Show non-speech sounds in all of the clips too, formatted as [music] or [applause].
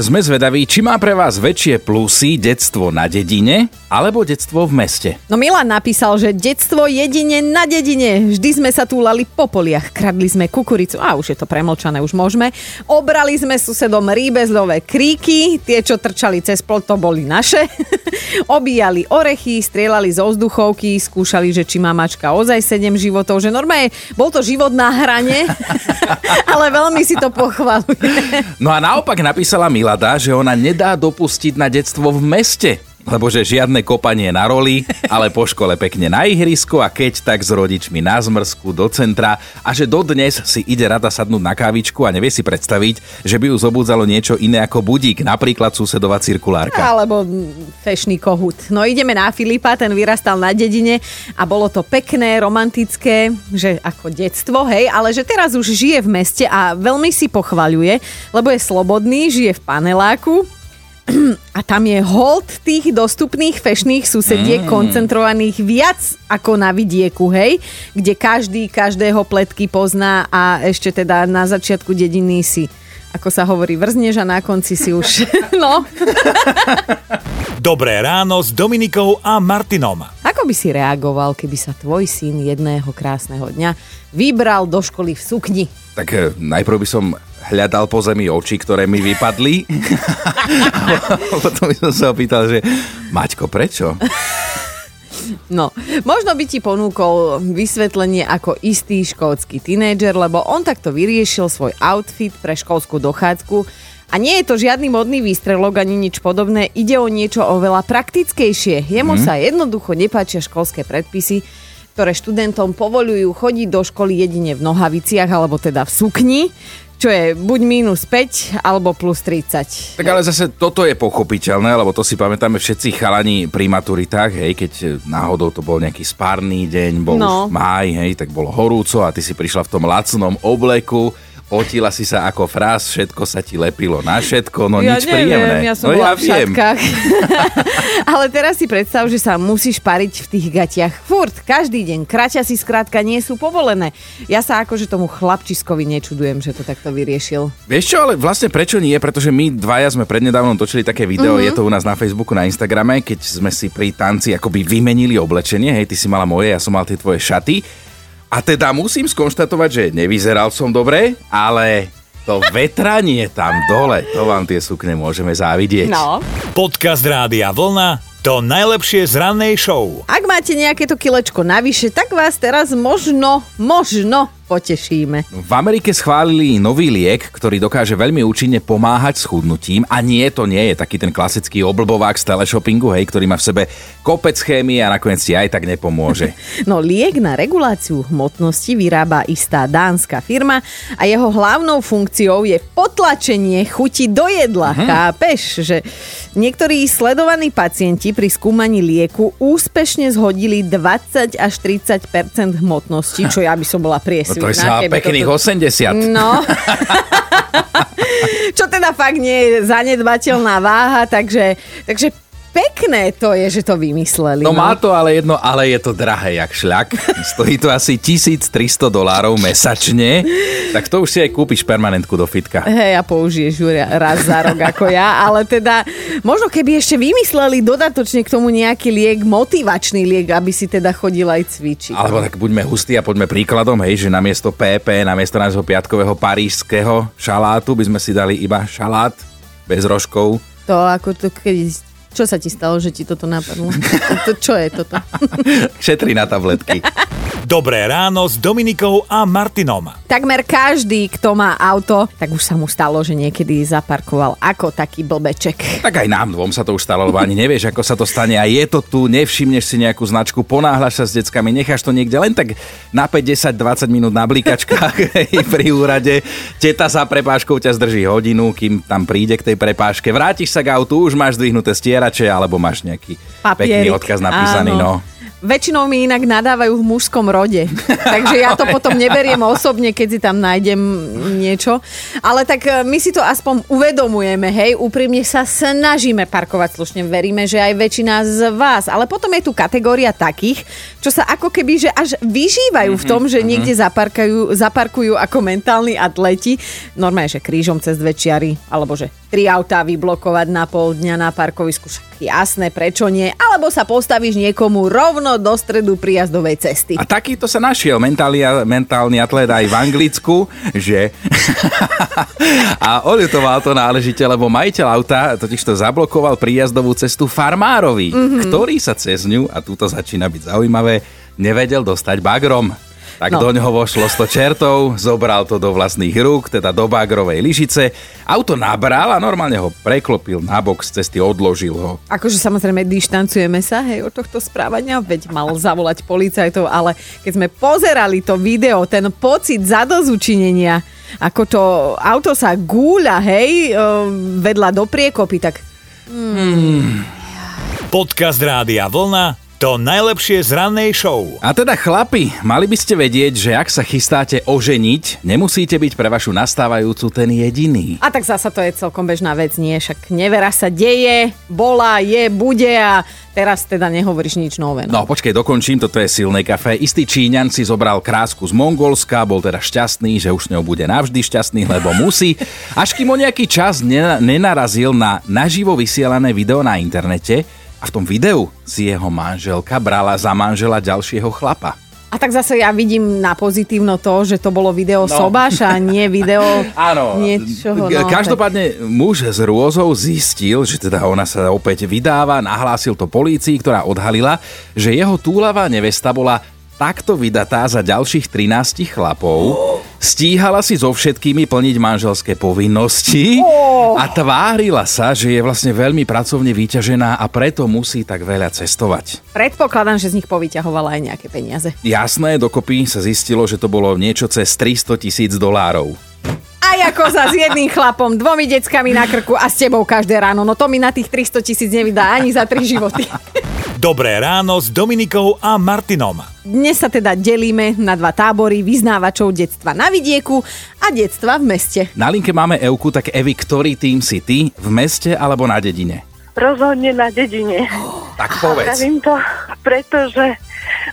Sme zvedaví, či má pre vás väčšie plusy detstvo na dedine alebo detstvo v meste. No Milan napísal, že detstvo jedine na dedine. Vždy sme sa túlali po poliach, kradli sme kukuricu, a už je to premlčané, už môžeme. Obrali sme susedom rýbezlové kríky, tie, čo trčali cez plot, to boli naše. [laughs] Obíjali orechy, strieľali zo vzduchovky, skúšali, že či má mačka ozaj 7 životov, že normálne bol to život na hrane, [laughs] ale veľmi si to pochvaluje. No a naopak napísala Milada, že ona nedá dopustiť na detstvo v meste. Lebo že žiadne kopanie na roli, ale po škole pekne na ihrisko a keď tak s rodičmi na zmrzku do centra a že dodnes si ide rada sadnúť na kávičku a nevie si predstaviť, že by ju zobudzalo niečo iné ako budík, napríklad susedová cirkulárka. Alebo fešný kohút. No ideme na Filipa, ten vyrastal na dedine a bolo to pekné, romantické, že ako detstvo, hej, ale že teraz už žije v meste a veľmi si pochvaľuje, lebo je slobodný, žije v paneláku, a tam je hold tých dostupných fešných susediek mm. koncentrovaných viac ako na vidieku, hej, kde každý každého pletky pozná a ešte teda na začiatku dediny si ako sa hovorí, vrzneš a na konci si už, [laughs] no. Dobré ráno s Dominikou a Martinom. Ako by si reagoval, keby sa tvoj syn jedného krásneho dňa vybral do školy v sukni? Tak eh, najprv by som hľadal po zemi oči, ktoré mi vypadli. [laughs] a potom by som sa opýtal, že Maťko, prečo? No, možno by ti ponúkol vysvetlenie ako istý škótsky tínedžer, lebo on takto vyriešil svoj outfit pre školskú dochádzku a nie je to žiadny modný výstrelok ani nič podobné, ide o niečo oveľa praktickejšie. Jemu mm. sa jednoducho nepáčia školské predpisy, ktoré študentom povolujú chodiť do školy jedine v nohaviciach alebo teda v sukni, čo je buď minus 5 alebo plus 30. Tak ale zase toto je pochopiteľné, lebo to si pamätáme všetci chalani pri maturitách, hej, keď náhodou to bol nejaký spárny deň, bol no. už máj, hej, tak bolo horúco a ty si prišla v tom lacnom obleku, Potila si sa ako frás, všetko sa ti lepilo na všetko, no ja nič neviem, príjemné. Ja som no ja v šatkách. [laughs] [laughs] Ale teraz si predstav, že sa musíš pariť v tých gatiach furt, každý deň. Kraťa si skrátka nie sú povolené. Ja sa akože tomu chlapčiskovi nečudujem, že to takto vyriešil. Vieš čo, ale vlastne prečo nie? Pretože my dvaja sme prednedávnom točili také video, mm-hmm. je to u nás na Facebooku, na Instagrame, keď sme si pri tanci akoby vymenili oblečenie, hej, ty si mala moje, ja som mal tie tvoje šaty a teda musím skonštatovať, že nevyzeral som dobre, ale to vetranie tam dole, to vám tie sukne môžeme závidieť. No. Podcast Rádia Vlna to najlepšie z rannej show. Ak máte nejaké to kilečko navyše, tak vás teraz možno, možno potešíme. V Amerike schválili nový liek, ktorý dokáže veľmi účinne pomáhať s chudnutím a nie, to nie je taký ten klasický oblbovák z teleshoppingu, hej, ktorý má v sebe kopec chémie a nakoniec si aj tak nepomôže. [laughs] No liek na reguláciu hmotnosti vyrába istá dánska firma a jeho hlavnou funkciou je potlačenie chuti do jedla. Hmm. Chápeš, že niektorí sledovaní pacienti pri skúmaní lieku úspešne zhodili 20 až 30% hmotnosti, čo ja by som bola priesvitná. To je sa pekných toto... 80. No. [laughs] Čo teda fakt nie je zanedbateľná váha, takže, takže pekné to je, že to vymysleli. No, no má to ale jedno, ale je to drahé jak šľak. Stojí to asi 1300 dolárov mesačne, tak to už si aj kúpiš permanentku do fitka. Hej, a použiješ ju raz za rok ako ja, ale teda možno keby ešte vymysleli dodatočne k tomu nejaký liek, motivačný liek, aby si teda chodil aj cvičiť. Alebo tak buďme hustí a poďme príkladom, hej, že namiesto PP, namiesto nášho piatkového parížského šalátu by sme si dali iba šalát bez rožkov. To ako to, keď čo sa ti stalo, že ti toto napadlo? To, čo je toto? [laughs] Šetri na tabletky. [laughs] Dobré ráno s Dominikou a Martinom. Takmer každý, kto má auto, tak už sa mu stalo, že niekedy zaparkoval ako taký blbeček. Tak aj nám dvom sa to už stalo, lebo ani nevieš, ako sa to stane a je to tu, nevšimneš si nejakú značku, ponáhľaš sa s deckami, necháš to niekde len tak na 5, 10, 20 minút na blikačkách [laughs] pri úrade. Teta za prepážkou ťa zdrží hodinu, kým tam príde k tej prepážke. Vrátiš sa k autu, už máš zdvihnuté stierače alebo máš nejaký Papierik. pekný odkaz napísaný. Áno. No. Väčšinou mi inak nadávajú v mužskom rode. [laughs] Takže ja to potom neberiem osobne, keď si tam nájdem niečo. Ale tak e, my si to aspoň uvedomujeme, hej. Úprimne sa snažíme parkovať slušne. Veríme, že aj väčšina z vás. Ale potom je tu kategória takých, čo sa ako keby, že až vyžívajú v tom, že niekde zaparkujú, zaparkujú ako mentálni atleti. Normálne, že krížom cez dve čiary, alebo že tri autá vyblokovať na pol dňa na parkovisku. Však jasné, prečo nie? Alebo sa postavíš niekomu rovno do stredu prijazdovej cesty. A takýto sa našiel mentálny, mentálny atlet aj v Anglicku, že... [laughs] a oľutoval to náležite, lebo majiteľ auta totiž to zablokoval príjazdovú cestu farmárovi, mm-hmm. ktorý sa cez ňu, a túto začína byť zaujímavé, nevedel dostať bagrom. Tak no. do ňoho vošlo 100 čertov, zobral to do vlastných rúk, teda do bagrovej lyžice. Auto nabral a normálne ho preklopil na bok z cesty, odložil ho. Akože samozrejme dištancujeme sa hej, od tohto správania, veď mal zavolať policajtov, ale keď sme pozerali to video, ten pocit zadozučinenia, ako to auto sa gúľa, hej, vedľa do priekopy, tak... Hmm. Podcast Rádia Vlna to najlepšie z rannej show. A teda chlapi, mali by ste vedieť, že ak sa chystáte oženiť, nemusíte byť pre vašu nastávajúcu ten jediný. A tak zasa to je celkom bežná vec, nie? Však nevera sa deje, bola, je, bude a teraz teda nehovoríš nič nové. No, no počkej, dokončím, toto je silné kafe. Istý Číňan si zobral krásku z Mongolska, bol teda šťastný, že už s ňou bude navždy šťastný, lebo musí. Až kým o nejaký čas nenarazil na naživo vysielané video na internete, a v tom videu si jeho manželka brala za manžela ďalšieho chlapa. A tak zase ja vidím na pozitívno to, že to bolo video no. sobáša, nie video [laughs] Áno. niečoho. No, Každopádne tak... muž z rôzou zistil, že teda ona sa opäť vydáva, nahlásil to polícii, ktorá odhalila, že jeho túlavá nevesta bola takto vydatá za ďalších 13 chlapov, stíhala si so všetkými plniť manželské povinnosti a tvárila sa, že je vlastne veľmi pracovne vyťažená a preto musí tak veľa cestovať. Predpokladám, že z nich povyťahovala aj nejaké peniaze. Jasné, dokopy sa zistilo, že to bolo niečo cez 300 tisíc dolárov. Aj ako sa s jedným chlapom, dvomi deckami na krku a s tebou každé ráno. No to mi na tých 300 tisíc nevydá ani za tri životy. [laughs] Dobré ráno s Dominikou a Martinom. Dnes sa teda delíme na dva tábory vyznávačov detstva na vidieku a detstva v meste. Na linke máme Euku, tak Evi, ktorý tým si ty, v meste alebo na dedine? Rozhodne na dedine. Oh, tak povedz. Pravím to, pretože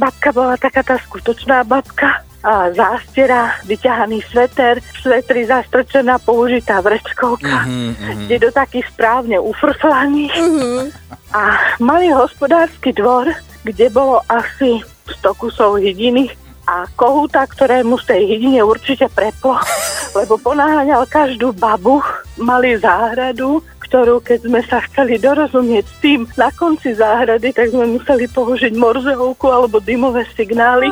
babka bola taká tá skutočná babka a zástera, vyťahaný sveter, svetri zastrčená použitá vrečkovka, mm-hmm, je do taký správne ufrflaný. Mm-hmm. [laughs] A mali hospodársky dvor, kde bolo asi 100 kusov hydiny a kohúta, ktorému z tej hydine určite preplo, [laughs] lebo ponáhaňal každú babu, mali záhradu, ktorú keď sme sa chceli dorozumieť s tým na konci záhrady, tak sme museli použiť morzehovku alebo dymové signály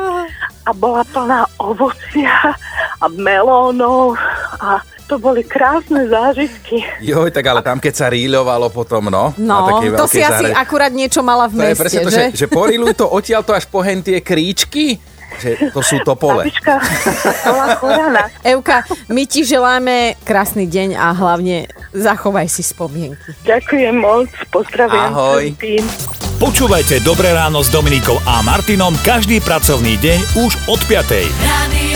a bola plná ovocia a melónov a to boli krásne zážitky. Joj, tak ale tam keď sa ríľovalo potom, no. No, to si asi akurát niečo mala v to meste, je presne to, že? že, že poríľuj to odtiaľ to až pohen tie kríčky že to sú topole. Babička Euka, my ti želáme krásny deň a hlavne zachovaj si spomienky. Ďakujem moc, pozdravujem. Ahoj. Počúvajte Dobré ráno s Dominikou a Martinom každý pracovný deň už od 5. Radio